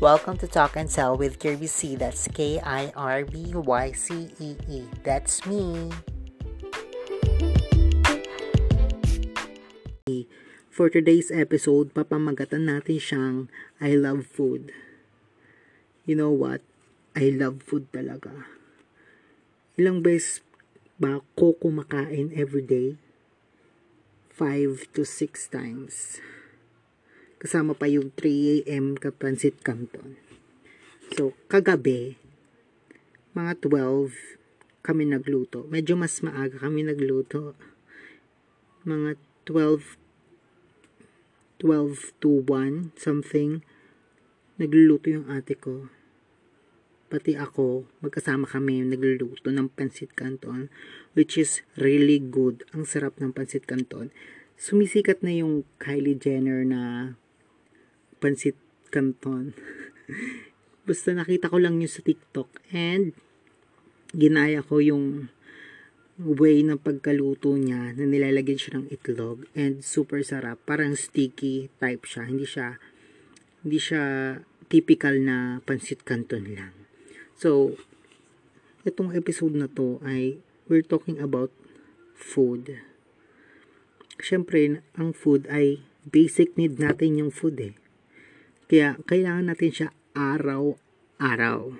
Welcome to Talk and Tell with Kirby C. That's K I R B Y C E E. That's me. For today's episode, papamagatan natin siyang I love food. You know what? I love food talaga. Ilang beses ba ako kumakain everyday? 5 to 6 times. Kasama pa yung 3 a.m. kapansit canton. So, kagabi, mga 12 kami nagluto. Medyo mas maaga kami nagluto. Mga 12 12 to 1 something nagluluto yung ate ko pati ako magkasama kami nagluluto ng pansit canton which is really good ang sarap ng pansit canton sumisikat na yung Kylie Jenner na pansit canton basta nakita ko lang yun sa TikTok and ginaya ko yung way ng pagkaluto niya na nilalagyan siya ng itlog and super sarap. Parang sticky type siya. Hindi siya hindi siya typical na pansit canton lang. So, itong episode na to ay we're talking about food. Siyempre, ang food ay basic need natin yung food eh. Kaya, kailangan natin siya araw-araw.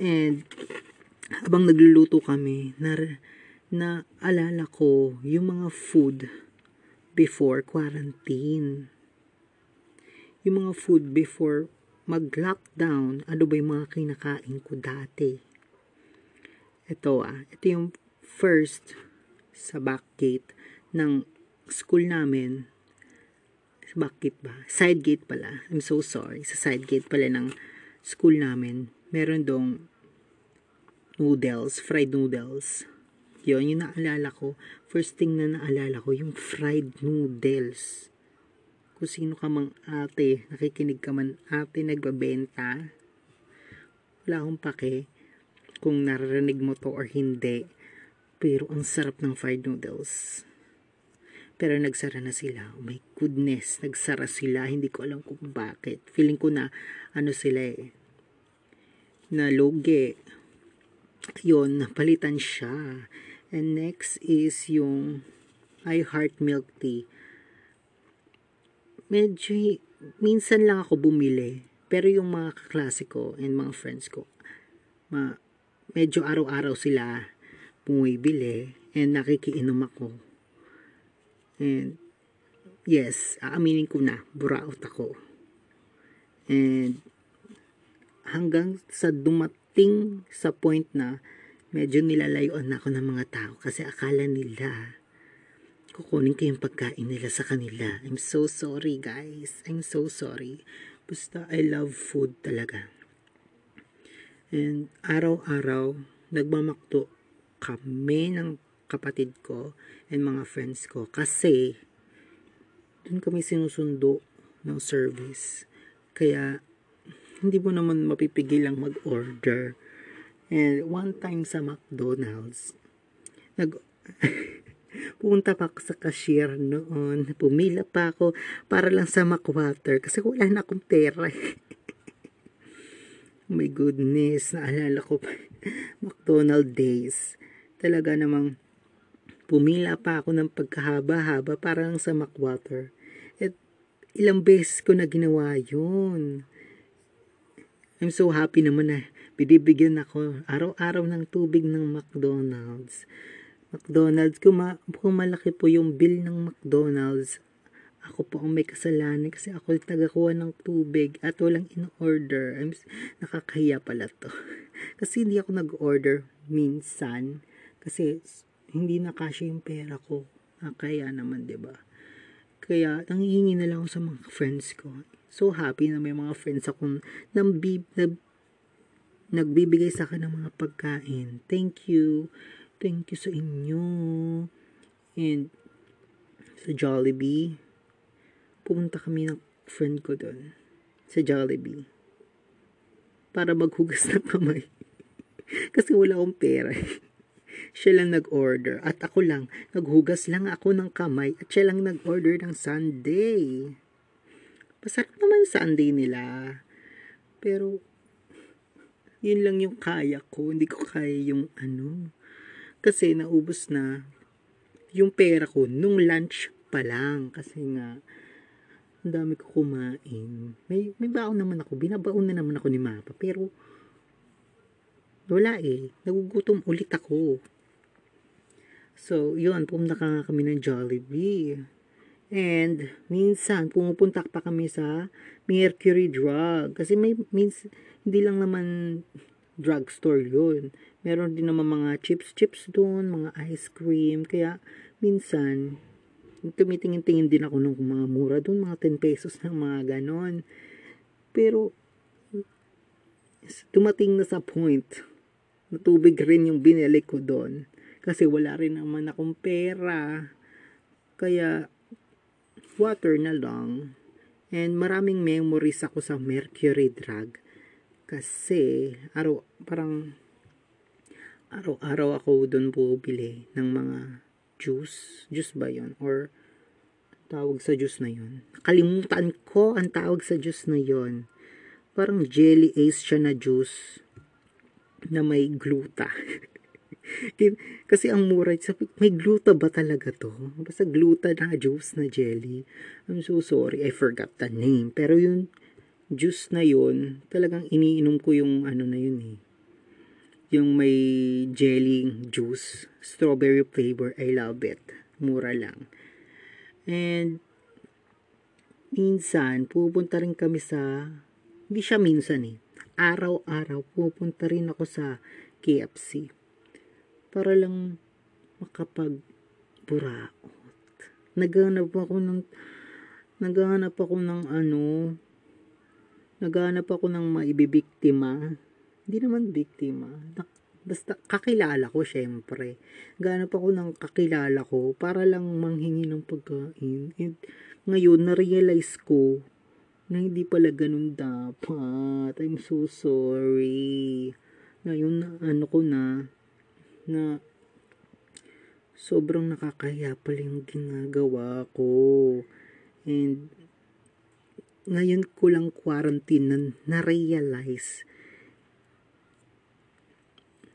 And, habang nagluluto kami, na, na alala ko yung mga food before quarantine. Yung mga food before mag-lockdown, ano ba yung mga kinakain ko dati. Ito ah, ito yung first sa back gate ng school namin. Sa back gate ba? Side gate pala. I'm so sorry. Sa side gate pala ng school namin. Meron dong noodles, fried noodles. Yun, yung naalala ko. First thing na naalala ko, yung fried noodles. Kung sino ka mang ate, nakikinig ka man ate nagbabenta, wala akong pake kung naririnig mo to or hindi. Pero ang sarap ng fried noodles. Pero nagsara na sila. Oh my goodness, nagsara sila. Hindi ko alam kung bakit. Feeling ko na ano sila eh. Na loge yun, napalitan siya. And next is yung I Heart Milk Tea. Medyo, minsan lang ako bumili. Pero yung mga kaklase and mga friends ko, ma, medyo araw-araw sila bumibili and nakikiinom ako. And, yes, aaminin ko na, buraot ako. And, hanggang sa dumat dumating sa point na medyo nilalayuan na ako ng mga tao kasi akala nila kukunin ko yung pagkain nila sa kanila. I'm so sorry guys. I'm so sorry. Basta I love food talaga. And araw-araw nagmamakto kami ng kapatid ko and mga friends ko kasi dun kami sinusundo ng service. Kaya hindi mo naman mapipigil lang mag-order. And one time sa McDonald's, nag pumunta pa ako sa cashier noon. Pumila pa ako para lang sa McWater kasi wala na akong pera. oh my goodness, naalala ko pa McDonald days. Talaga namang pumila pa ako ng pagkahaba-haba para lang sa McWater. At ilang beses ko na ginawa yun. I'm so happy naman na bibigyan ako araw-araw ng tubig ng McDonald's. McDonald's, kung, ma- kung malaki po yung bill ng McDonald's, ako po ang may kasalanan kasi ako nagakuha ng tubig at walang in-order. I'm, nakakahiya pala to. kasi hindi ako nag-order minsan kasi hindi na kasi yung pera ko. Nakaya naman, 'di ba? Kaya nangihingi na lang ako sa mga friends ko so happy na may mga friends akong nambib, nab, nagbibigay sa akin ng mga pagkain. Thank you. Thank you sa inyo. And sa Jollibee, pumunta kami ng friend ko doon. Sa Jollibee. Para maghugas ng kamay. Kasi wala akong pera. Siya lang nag-order. At ako lang, naghugas lang ako ng kamay. At siya lang nag-order ng Sunday. Masarap naman Sunday nila. Pero, yun lang yung kaya ko. Hindi ko kaya yung ano. Kasi naubos na yung pera ko nung lunch pa lang. Kasi nga, ang dami ko kumain. May, may baon naman ako. Binabaon na naman ako ni Mapa. Pero, wala eh. Nagugutom ulit ako. So, yun. Pumunta ka nga kami ng Jollibee. And, minsan, pumupunta pa kami sa Mercury Drug. Kasi may, means, hindi lang naman drugstore yun. Meron din naman mga chips-chips doon, mga ice cream. Kaya, minsan, tumitingin-tingin din ako ng mga mura doon, mga 10 pesos ng mga ganon. Pero, dumating na sa point, tubig rin yung binili ko doon. Kasi wala rin naman akong pera. Kaya, water na lang. And maraming memories ako sa Mercury Drug. Kasi, araw, parang, araw-araw ako doon bumili ng mga juice. Juice ba yon Or, tawag sa juice na yon Kalimutan ko ang tawag sa juice na yon Parang jelly ace siya na juice na may gluta. Kasi ang mura, sabi, may gluta ba talaga to? Basta gluta na juice na jelly. I'm so sorry, I forgot the name. Pero yung juice na yun, talagang iniinom ko yung ano na yun eh. Yung may jelly juice, strawberry flavor, I love it. Mura lang. And, minsan, pupunta rin kami sa, hindi siya minsan eh, araw-araw pupunta rin ako sa KFC para lang makapag buraot. Naghanap ako ng naghanap ako ng ano naghanap ako ng maibibiktima. Hindi naman biktima. Basta kakilala ko syempre. Naghanap ako ng kakilala ko para lang manghingi ng pagkain. And ngayon na-realize ko na hindi pala ganun dapat. I'm so sorry. Ngayon ano ko na na sobrang nakakahiya pala yung ginagawa ko. And ngayon ko lang quarantine na na-realize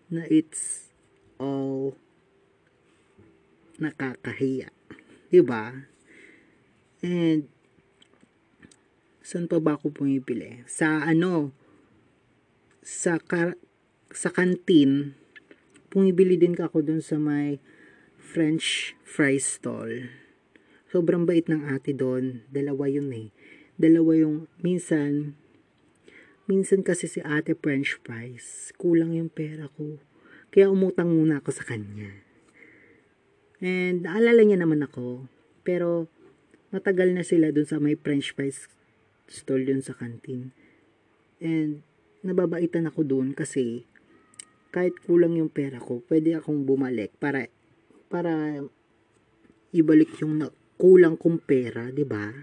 na it's all nakakahiya. Diba? And saan pa ba ako pumipili? Sa ano, sa, kar- sa kantin, Pumibili din ako dun sa may French fries stall. Sobrang bait ng ate doon. Dalawa yun eh. Dalawa yung, minsan, minsan kasi si ate French fries. Kulang yung pera ko. Kaya umutang muna ako sa kanya. And, alala niya naman ako. Pero, matagal na sila dun sa may French fries stall yun sa kantin. And, nababaitan ako doon kasi kahit kulang yung pera ko, pwede akong bumalik para para ibalik yung na, kulang kong pera, 'di ba?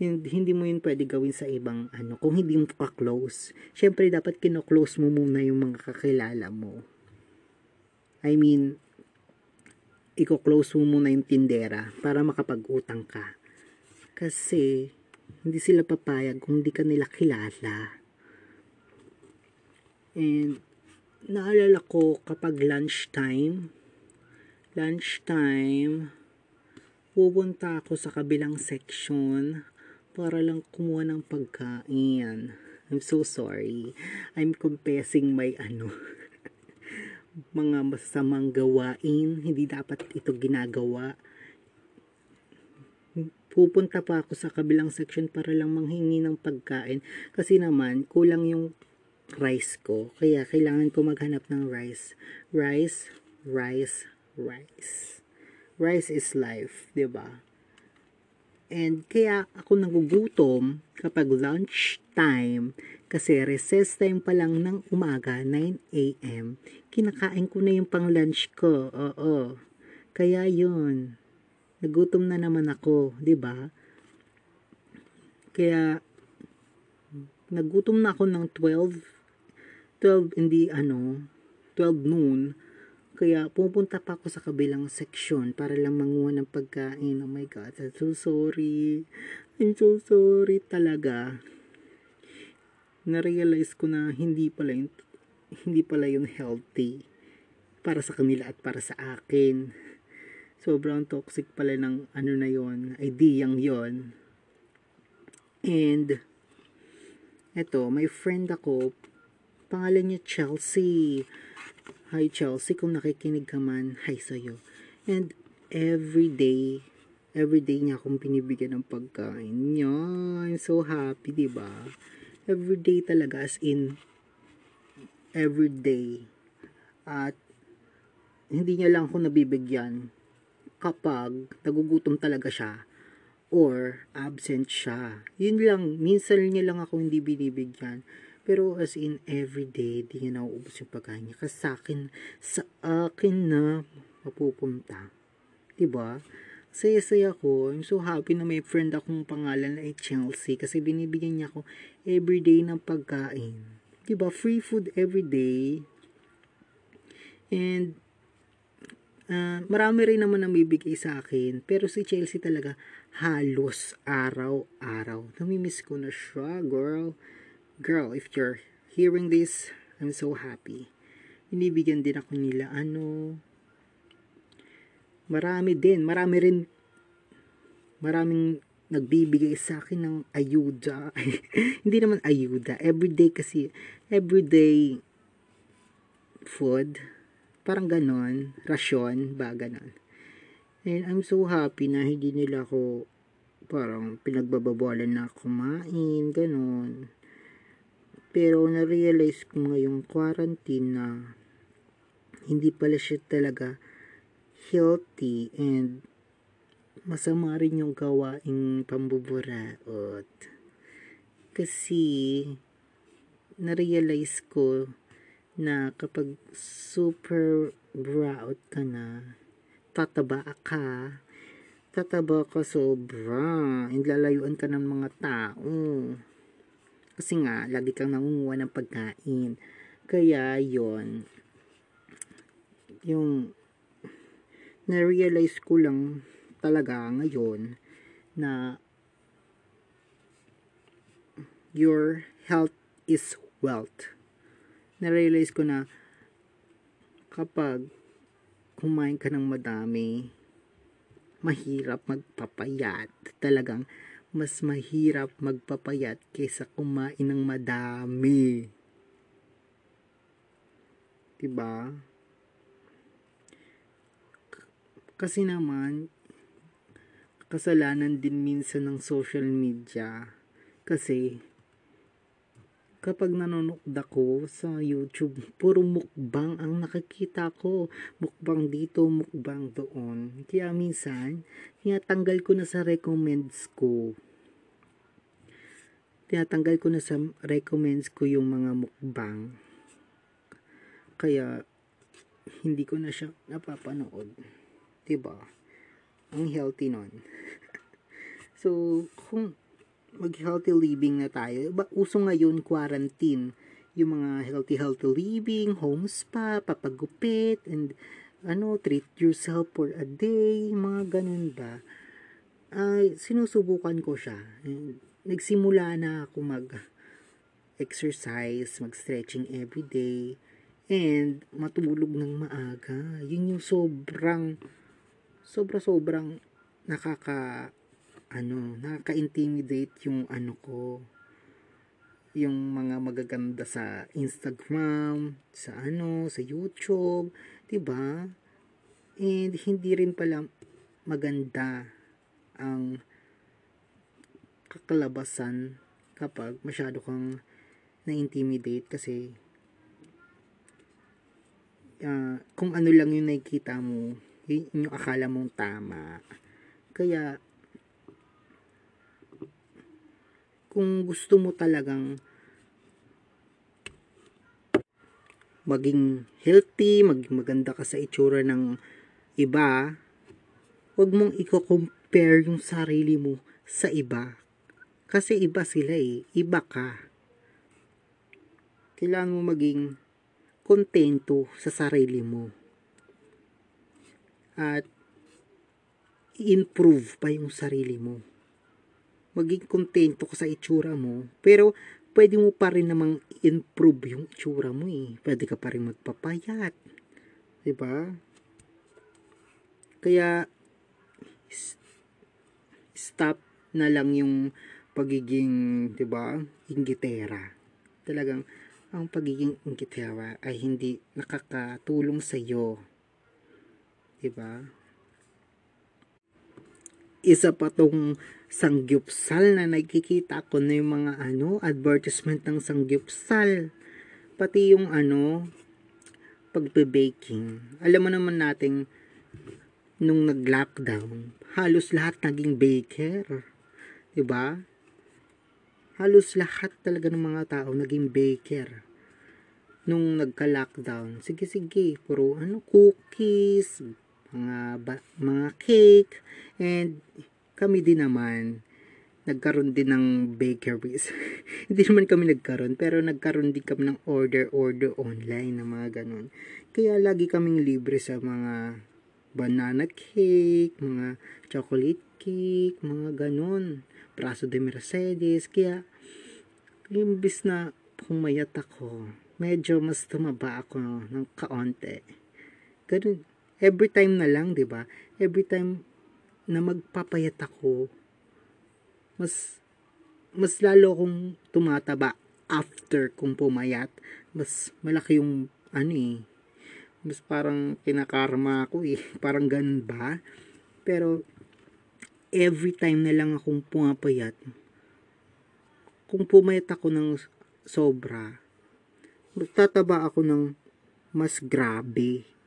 Hindi, mo yun pwede gawin sa ibang ano, kung hindi mo ka-close. Syempre, dapat kino-close mo muna yung mga kakilala mo. I mean, iko-close mo muna yung tindera para makapag-utang ka. Kasi, hindi sila papayag kung hindi ka nila kilala. And, naalala ko kapag lunchtime, lunchtime, pupunta ako sa kabilang section para lang kumuha ng pagkain. I'm so sorry. I'm confessing my ano, mga masamang gawain. Hindi dapat ito ginagawa. Pupunta pa ako sa kabilang section para lang manghingi ng pagkain. Kasi naman, kulang yung rice ko. Kaya kailangan ko maghanap ng rice. Rice, rice, rice. Rice is life, 'di ba? And kaya ako nagugutom kapag lunch time kasi recess time pa lang ng umaga, 9 a.m. Kinakain ko na yung pang lunch ko. Oo. Kaya yun. Nagutom na naman ako, 'di ba? Kaya nagutom na ako ng 12 12 hindi ano 12 noon Kaya pupunta pa ako sa kabilang seksyon para lang manguha ng pagkain. Oh my God, I'm so sorry. I'm so sorry talaga. Na-realize ko na hindi pala yun, hindi pala yun healthy para sa kanila at para sa akin. Sobrang toxic pala ng ano na yon, ideyang yon. And, eto, my friend ako, pangalan niya Chelsea. Hi Chelsea, kung nakikinig ka man, hi sa'yo. And every day, every day niya akong binibigyan ng pagkain. Yan, I'm so happy, di ba? Every day talaga, as in, every day. At, hindi niya lang ako nabibigyan kapag nagugutom talaga siya or absent siya. Yun lang, minsan niya lang ako hindi binibigyan. Pero as in everyday, di niya nauubos yung pagkain niya. Kasi sa akin, sa akin na mapupunta. Diba? Saya-saya ko. I'm so happy na may friend akong pangalan ay Chelsea. Kasi binibigyan niya ako everyday ng pagkain. Diba? Free food everyday. And uh, marami rin naman ang bibigay sa akin. Pero si Chelsea talaga halos araw-araw. Namimiss ko na siya, girl. Girl, if you're hearing this, I'm so happy. Binibigyan din ako nila, ano, marami din, marami rin, maraming nagbibigay sa akin ng ayuda. Hindi naman ayuda. Everyday kasi, everyday food, parang ganon, rasyon, ba ganon. And I'm so happy na hindi nila ako parang pinagbabawalan na kumain, ganon. Pero na-realize ko ngayong quarantine na hindi pala siya talaga healthy and masama rin yung gawaing pambuburaot. Kasi na-realize ko na kapag super buraot ka na, tataba ka, tataba ka sobra, and lalayuan ka ng mga tao. Kasi nga, lagi kang nangunguha ng pagkain. Kaya, yon yung na-realize ko lang talaga ngayon na your health is wealth. Na-realize ko na kapag kumain ka ng madami, mahirap magpapayat. Talagang mas mahirap magpapayat kaysa kumain ng madami. Diba? Kasi naman, kasalanan din minsan ng social media. Kasi, kapag nanonood ako sa YouTube, puro mukbang ang nakikita ko. Mukbang dito, mukbang doon. Kaya minsan, tinatanggal ko na sa recommends ko. Tinatanggal ko na sa recommends ko yung mga mukbang. Kaya, hindi ko na siya napapanood. Diba? Ang healthy nun. so, kung mag-healthy living na tayo. Ba, uso ngayon quarantine. Yung mga healthy-healthy living, home spa, papagupit, and ano, treat yourself for a day, mga ganun ba. Uh, sinusubukan ko siya. Nagsimula na ako mag exercise, mag-stretching every day, and matulog ng maaga. Yun yung sobrang, sobra-sobrang nakaka ano, nakaka-intimidate yung ano ko, yung mga magaganda sa Instagram, sa ano, sa YouTube, 'di ba? And hindi rin pala maganda ang kakalabasan kapag masyado kang na-intimidate kasi uh, kung ano lang yung nakikita mo, yun yung akala mong tama. Kaya kung gusto mo talagang maging healthy, maging maganda ka sa itsura ng iba, huwag mong i-compare yung sarili mo sa iba. Kasi iba sila eh, iba ka. Kailangan mo maging kontento sa sarili mo. at i-improve pa yung sarili mo. Maging kontento ka sa itsura mo, pero pwede mo pa rin namang improve yung itsura mo eh. Pwede ka pa rin magpapayat. ba? Kaya s- stop na lang yung pagiging, 'di ba, inggitera. Talagang ang pagiging inggitera ay hindi nakakatulong sa iyo. 'Di ba? Isa pa tong sangyupsal na nakikita ko na yung mga ano, advertisement ng sangyupsal. Pati yung ano, pagbe-baking. Alam mo naman nating nung nag-lockdown, halos lahat naging baker. 'Di ba? Halos lahat talaga ng mga tao naging baker. Nung nagka-lockdown, sige sige, puro ano cookies, mga mga cake and kami din naman nagkaroon din ng bakeries. Hindi naman kami nagkaroon, pero nagkaroon din kami ng order-order online na mga ganun. Kaya lagi kaming libre sa mga banana cake, mga chocolate cake, mga ganun. Braso de Mercedes. Kaya, imbis na pumayat ako, medyo mas tumaba ako ng kaonte. Ganun. Every time na lang, di ba? Every time na magpapayat ako, mas mas lalo akong tumataba after kung pumayat. Mas malaki yung ano eh. Mas parang kinakarma ako eh. Parang ganun ba? Pero every time na lang akong pumapayat, kung pumayat ako ng sobra, tataba ako ng mas grabe.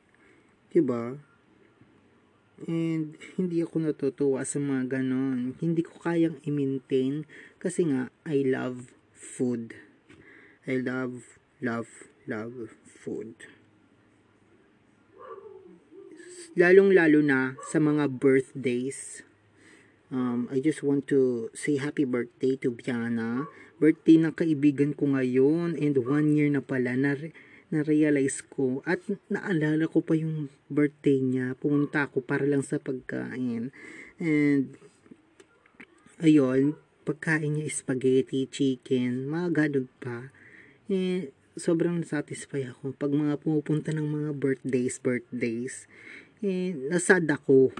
'Di ba? And hindi ako natutuwa sa mga ganon. Hindi ko kayang i-maintain kasi nga I love food. I love, love, love food. Lalong-lalo na sa mga birthdays. Um, I just want to say happy birthday to Biana. Birthday ng kaibigan ko ngayon and one year na pala na na-realize ko at naalala ko pa yung birthday niya. Pumunta ako para lang sa pagkain. And, ayun, pagkain niya spaghetti, chicken, mga ganun pa. Eh, sobrang satisfy ako. Pag mga pumupunta ng mga birthdays, birthdays, eh, nasad ako.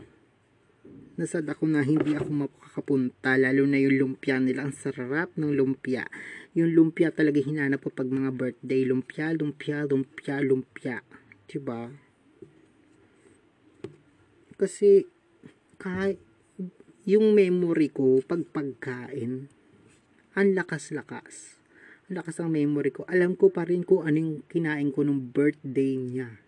Nasad ako na hindi ako makakapunta, lalo na yung lumpia nila. Ang sarap ng lumpia yung lumpia talaga hinanap ko pag mga birthday. Lumpia, lumpia, lumpia, lumpia. Diba? Kasi, kahit, yung memory ko, pag pagkain, ang lakas-lakas. Ang lakas ang memory ko. Alam ko pa rin kung anong kinain ko nung birthday niya.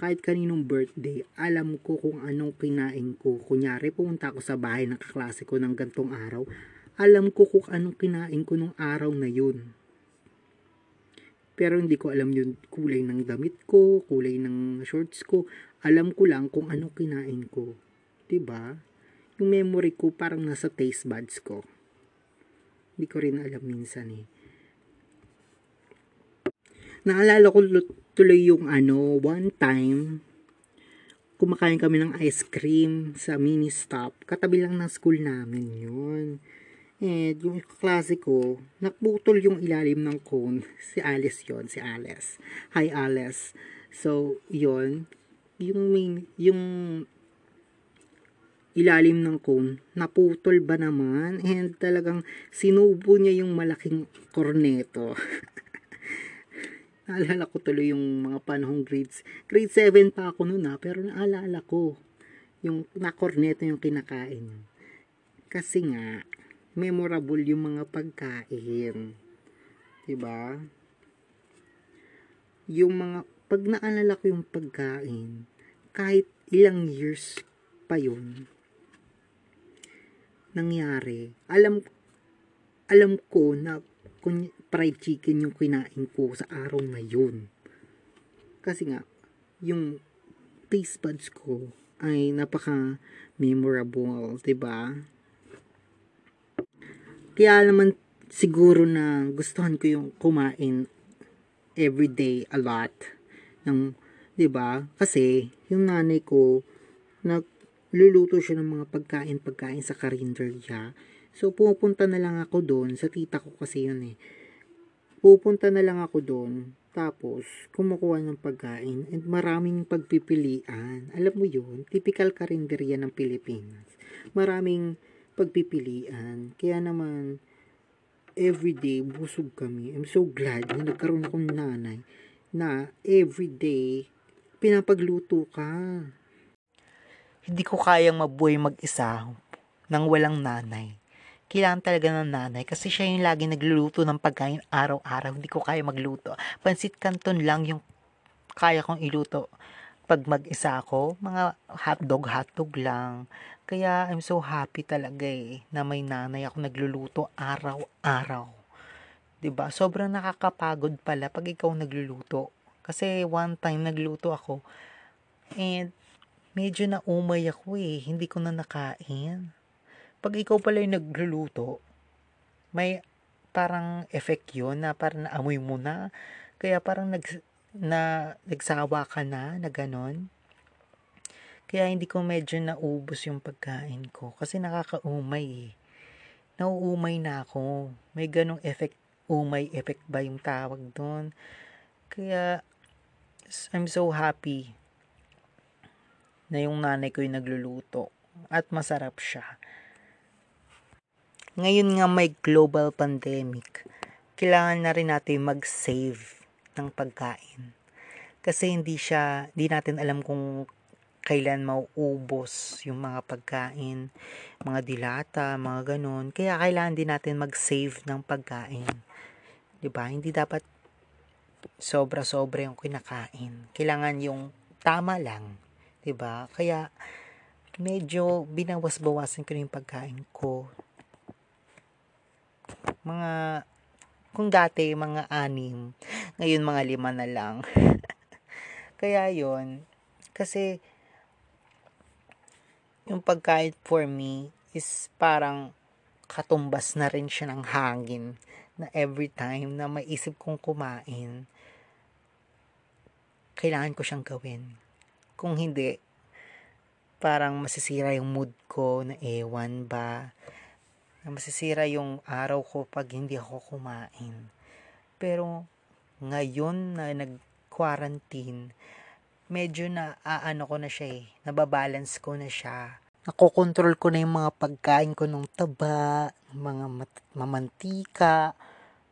Kahit kaninong birthday, alam ko kung anong kinain ko. Kunyari, pumunta ako sa bahay ng kaklase ko ng gantong araw alam ko kung anong kinain ko nung araw na yun. Pero hindi ko alam yung kulay ng damit ko, kulay ng shorts ko. Alam ko lang kung anong kinain ko. ba? Yung memory ko parang nasa taste buds ko. Hindi ko rin alam minsan eh. Naalala ko tuloy yung ano, one time, kumakain kami ng ice cream sa mini stop. Katabi lang ng school namin yun. And yung klase ko, nakbutol yung ilalim ng cone. Si Alice yon si Alice. Hi Alice. So, yon yung main, yung ilalim ng cone, naputol ba naman? And talagang sinubo niya yung malaking korneto. naalala ko tuloy yung mga panahong grades. Grade 7 pa ako noon ha, pero naalala ko yung nakorneto yung kinakain. Kasi nga, memorable yung mga pagkain. 'Di ba? Yung mga pag naalala ko yung pagkain, kahit ilang years pa yun, nangyari, alam alam ko na kung fried chicken yung kinain ko sa araw na yun. Kasi nga, yung taste buds ko ay napaka memorable, 'di ba? Kaya naman siguro na gustuhan ko yung kumain every day a lot ng 'di ba? Kasi yung nanay ko, nagluluto siya ng mga pagkain-pagkain sa karinderya. So, pupunta na lang ako doon. Sa tita ko kasi yun eh. Pupunta na lang ako doon. Tapos, kumukuha ng pagkain. And maraming pagpipilian. Alam mo yun, typical karinderya ng Pilipinas. Maraming pagpipilian. Kaya naman, everyday, busog kami. I'm so glad na nagkaroon akong nanay na everyday, pinapagluto ka. Hindi ko kayang mabuhay mag-isa nang walang nanay. Kailangan talaga ng nanay kasi siya yung lagi nagluluto ng pagkain araw-araw. Hindi ko kaya magluto. Pansit canton lang yung kaya kong iluto. Pag mag-isa ako, mga hotdog, hotdog lang. Kaya I'm so happy talaga eh, na may nanay ako nagluluto araw-araw. 'Di ba? Sobrang nakakapagod pala pag ikaw nagluluto. Kasi one time nagluto ako and medyo naumay ako eh. Hindi ko na nakain pag ikaw pala yung nagluluto, may parang effect yun na parang naamoy mo na. Kaya parang nag, na, nagsawa ka na, na ganon. Kaya hindi ko medyo naubos yung pagkain ko. Kasi nakakaumay eh. Nauumay na ako. May ganong effect, umay effect ba yung tawag doon. Kaya, I'm so happy na yung nanay ko yung nagluluto. At masarap siya. Ngayon nga may global pandemic, kailangan na rin natin mag-save ng pagkain. Kasi hindi siya, hindi natin alam kung kailan mauubos yung mga pagkain, mga dilata, mga ganun. Kaya kailangan din natin mag-save ng pagkain. 'Di ba? Hindi dapat sobra-sobra yung kinakain. Kailangan yung tama lang, 'di ba? Kaya medyo binawas-bawasan ko yung pagkain ko mga kung dati mga anim, ngayon mga lima na lang. Kaya yon kasi yung pagkain for me is parang katumbas na rin siya ng hangin na every time na maisip kong kumain, kailangan ko siyang gawin. Kung hindi, parang masisira yung mood ko na ewan ba na masisira yung araw ko pag hindi ako kumain. Pero ngayon na nag-quarantine, medyo na aano ko na siya eh, nababalance ko na siya. Nakokontrol ko na yung mga pagkain ko ng taba, mga mat- mamantika,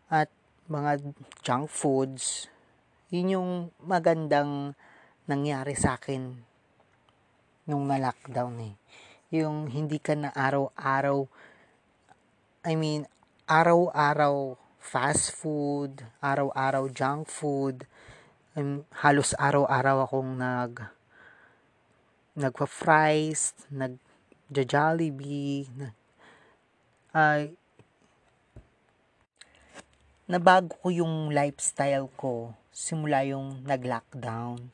at mga junk foods. Yun yung magandang nangyari sa akin nung na-lockdown eh. Yung hindi ka na araw-araw I mean, araw-araw fast food, araw-araw junk food, um, halos araw-araw akong nag nagpa-fries, nag Jollibee, na, ay nabago ko yung lifestyle ko simula yung nag-lockdown.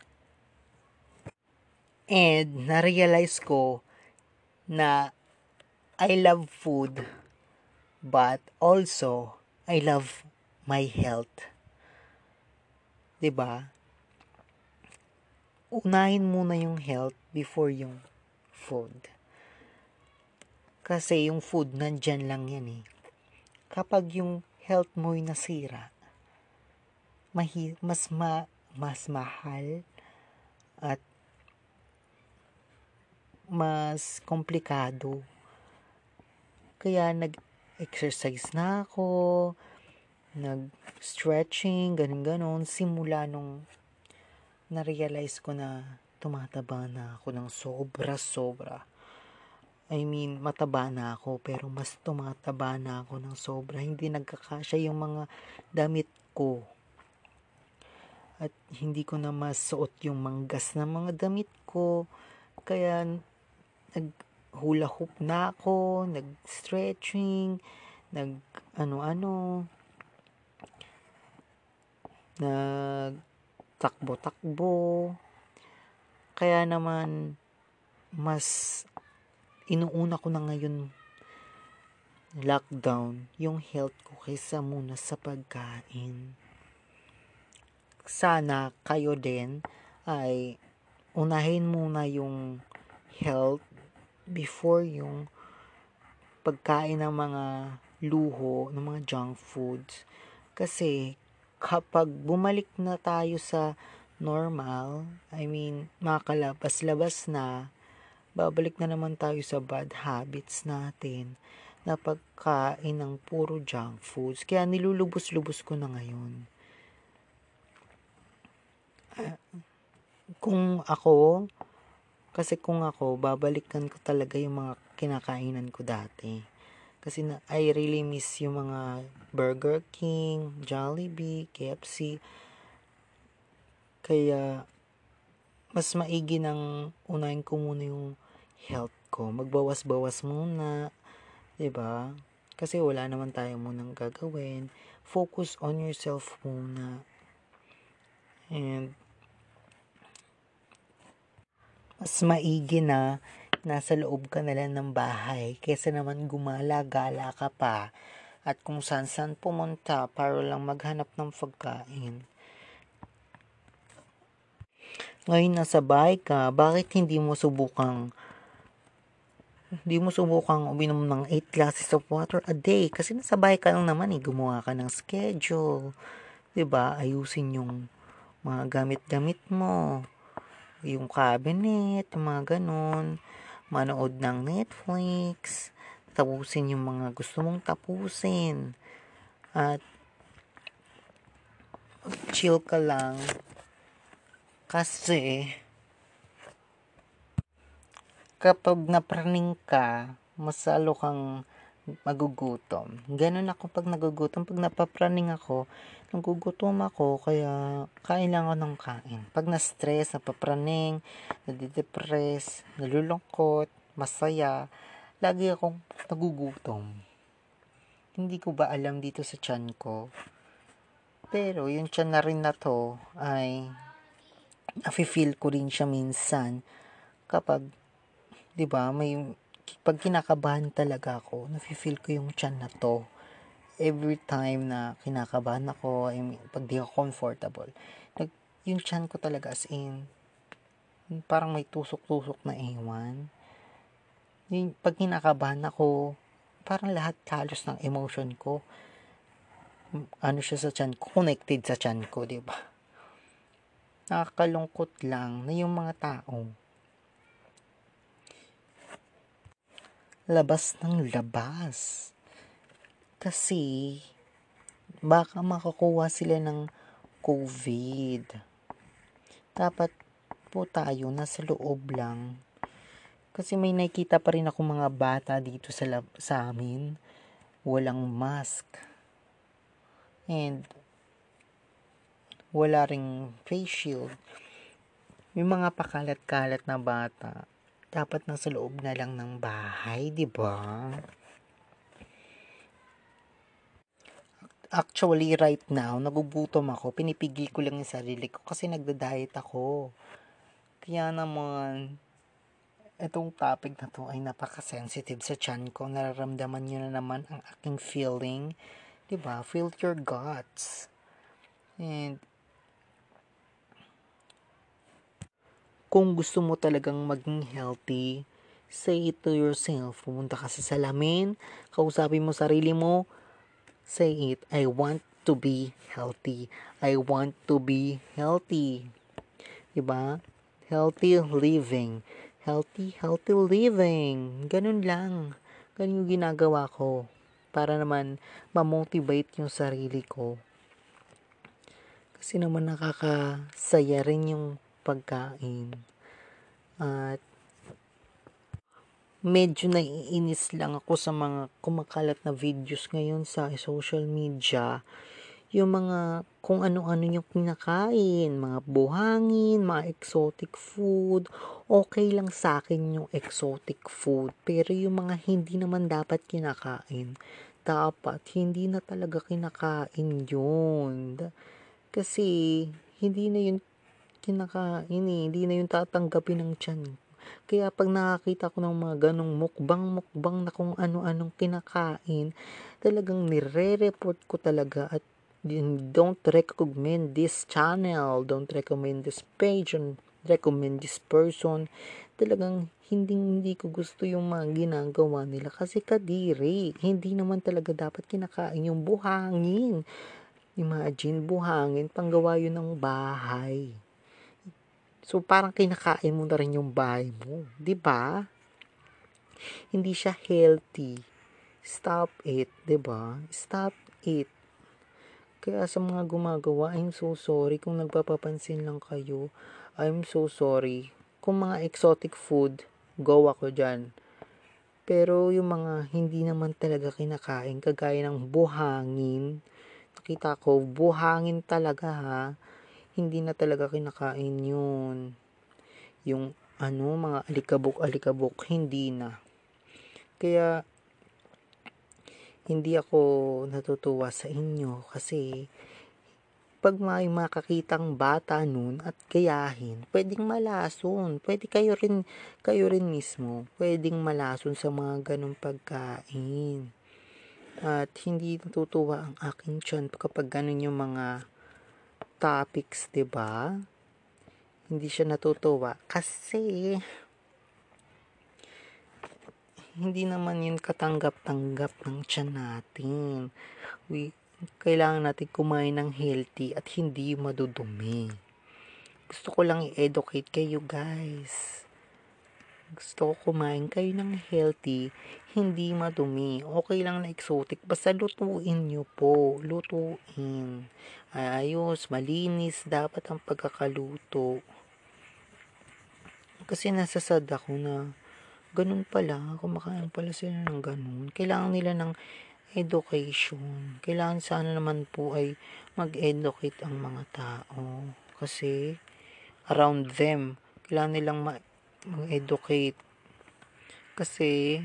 And na-realize ko na I love food but also I love my health. 'Di ba? Unahin muna yung health before yung food. Kasi yung food nandyan lang yan eh. Kapag yung health mo ay nasira, mahi- mas ma mas mahal at mas komplikado. Kaya nag exercise na ako, nag-stretching, ganun-ganon, simula nung na-realize ko na tumataba na ako ng sobra-sobra. I mean, mataba na ako, pero mas tumataba na ako ng sobra. Hindi nagkakasya yung mga damit ko. At hindi ko na masuot yung manggas na mga damit ko. Kaya, nag, hula hoop na ako, nag-stretching, nag ano-ano, nag takbo-takbo. Kaya naman, mas inuuna ko na ngayon lockdown yung health ko kaysa muna sa pagkain. Sana kayo din ay unahin muna yung health before yung pagkain ng mga luho, ng mga junk foods. Kasi kapag bumalik na tayo sa normal, I mean, makakalabas-labas na, babalik na naman tayo sa bad habits natin na pagkain ng puro junk foods. Kaya nilulubos-lubos ko na ngayon. Uh, kung ako, kasi kung ako, babalikan ko talaga yung mga kinakainan ko dati. Kasi na, I really miss yung mga Burger King, Jollibee, KFC. Kaya, mas maigi nang unahin ko muna yung health ko. Magbawas-bawas muna. ba? Kasi wala naman tayo munang gagawin. Focus on yourself muna. And mas maigi na nasa loob ka na lang ng bahay kaysa naman gumala-gala ka pa at kung saan-saan pumunta para lang maghanap ng pagkain. Ngayon nasa bahay ka, bakit hindi mo subukang hindi mo subukang uminom ng 8 glasses of water a day kasi nasa bahay ka lang naman eh, gumawa ka ng schedule. 'Di ba? Ayusin yung mga gamit-gamit mo. Yung cabinet, yung mga ganun. Manood ng Netflix. Tapusin yung mga gusto mong tapusin. At chill ka lang. Kasi kapag napraning ka, masalo kang magugutom. Ganun ako pag nagugutom. Pag napapraning ako, nagugutom ako, kaya kain lang ako ng kain. Pag na-stress, napapraning, nadidepress, nalulungkot, masaya, lagi akong nagugutom. Hindi ko ba alam dito sa tiyan ko. Pero yung tiyan na rin na to ay nafe-feel ko rin siya minsan kapag 'di ba? May pag kinakabahan talaga ako, nafe-feel ko yung chan na to. Every time na kinakabahan ako, pag di ako comfortable, nag, yung chan ko talaga as in, parang may tusok-tusok na ewan. Yung, pag kinakabahan ako, parang lahat halos ng emotion ko, ano siya sa chan ko, connected sa chan ko, di ba? Nakakalungkot lang na yung mga tao, labas ng labas. Kasi, baka makakuha sila ng COVID. Dapat po tayo nasa loob lang. Kasi may nakita pa rin ako mga bata dito sa, lab- sa amin. Walang mask. And, wala ring face shield. Yung mga pakalat-kalat na bata, dapat nasa loob na lang ng bahay, di ba? Actually, right now, nagugutom ako. Pinipigil ko lang yung sarili ko kasi nagda-diet ako. Kaya naman, itong topic na to ay napaka-sensitive sa chan ko. Nararamdaman nyo na naman ang aking feeling. Diba? Feel your guts. And kung gusto mo talagang maging healthy, say it to yourself. Pumunta ka sa salamin, kausapin mo sarili mo, say it, I want to be healthy. I want to be healthy. Diba? Healthy living. Healthy, healthy living. Ganun lang. Ganun yung ginagawa ko. Para naman ma-motivate yung sarili ko. Kasi naman nakakasaya rin yung pagkain. At medyo naiinis lang ako sa mga kumakalat na videos ngayon sa social media. Yung mga kung ano-ano yung kinakain, mga buhangin, mga exotic food. Okay lang sa akin yung exotic food. Pero yung mga hindi naman dapat kinakain, dapat hindi na talaga kinakain yun. Kasi hindi na yun kinakain eh. Hindi na yung tatanggapin ng tiyan. Kaya pag nakakita ko ng mga ganong mukbang-mukbang na kung ano-anong kinakain, talagang nire-report ko talaga at don't recommend this channel, don't recommend this page on recommend this person. Talagang hindi hindi ko gusto yung mga ginagawa nila kasi kadiri. Hindi naman talaga dapat kinakain yung buhangin. Imagine, buhangin, panggawa yun ng bahay. So, parang kinakain mo na rin yung bahay mo. ba? Diba? Hindi siya healthy. Stop it, ba? Diba? Stop it. Kaya sa mga gumagawa, I'm so sorry kung nagpapapansin lang kayo. I'm so sorry. Kung mga exotic food, go ako dyan. Pero yung mga hindi naman talaga kinakain, kagaya ng buhangin, nakita ko, buhangin talaga ha, hindi na talaga kinakain yun. Yung ano, mga alikabok-alikabok, hindi na. Kaya, hindi ako natutuwa sa inyo kasi pag may makakitang bata nun at gayahin, pwedeng malason. Pwede kayo rin, kayo rin mismo, pwedeng malason sa mga ganong pagkain. At hindi natutuwa ang aking tiyan kapag ganun yung mga topics, 'di ba? Hindi siya natutuwa kasi hindi naman yun katanggap-tanggap ng tiyan natin. We, kailangan natin kumain ng healthy at hindi madudumi. Gusto ko lang i-educate kayo guys. Gusto ko kumain kayo ng healthy, hindi madumi. Okay lang na exotic, basta lutuin nyo po. Lutuin. Ayos, malinis, dapat ang pagkakaluto. Kasi nasasad ako na ganun pala, kumakain pala sila ng ganun. Kailangan nila ng education. Kailangan sana naman po ay mag-educate ang mga tao. Kasi around them, kailangan nilang mag-educate. Kasi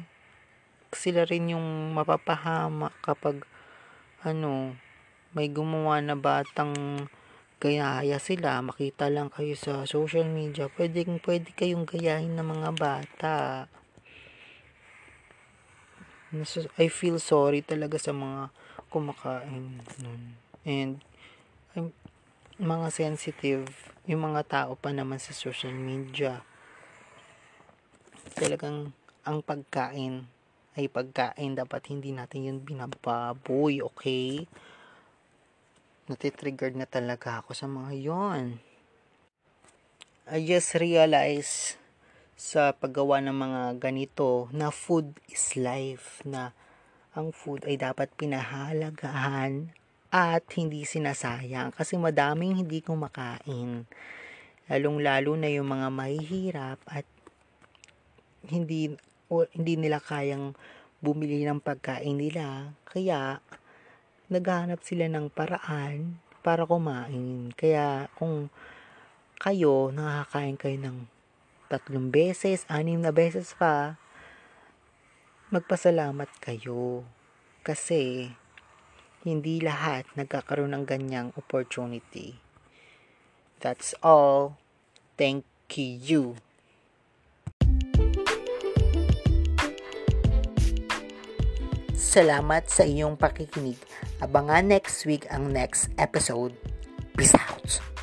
sila rin yung mapapahama kapag ano, may gumawa na batang gayaya sila, makita lang kayo sa social media, pwede, pwede kayong gayahin ng mga bata. I feel sorry talaga sa mga kumakain nun. And, I'm, mga sensitive, yung mga tao pa naman sa social media. Talagang, ang pagkain ay pagkain. Dapat hindi natin yun binababoy, okay? Natitriggered na talaga ako sa mga yon. I just realized sa paggawa ng mga ganito na food is life na ang food ay dapat pinahalagahan at hindi sinasayang kasi madaming hindi kumakain lalong lalo na yung mga mahihirap at hindi o hindi nila kayang bumili ng pagkain nila kaya naghahanap sila ng paraan para kumain kaya kung kayo nakakain kayo ng tatlong beses, anim na beses pa, magpasalamat kayo. Kasi, hindi lahat nagkakaroon ng ganyang opportunity. That's all. Thank you. Salamat sa iyong pakikinig. Abangan next week ang next episode. Peace out.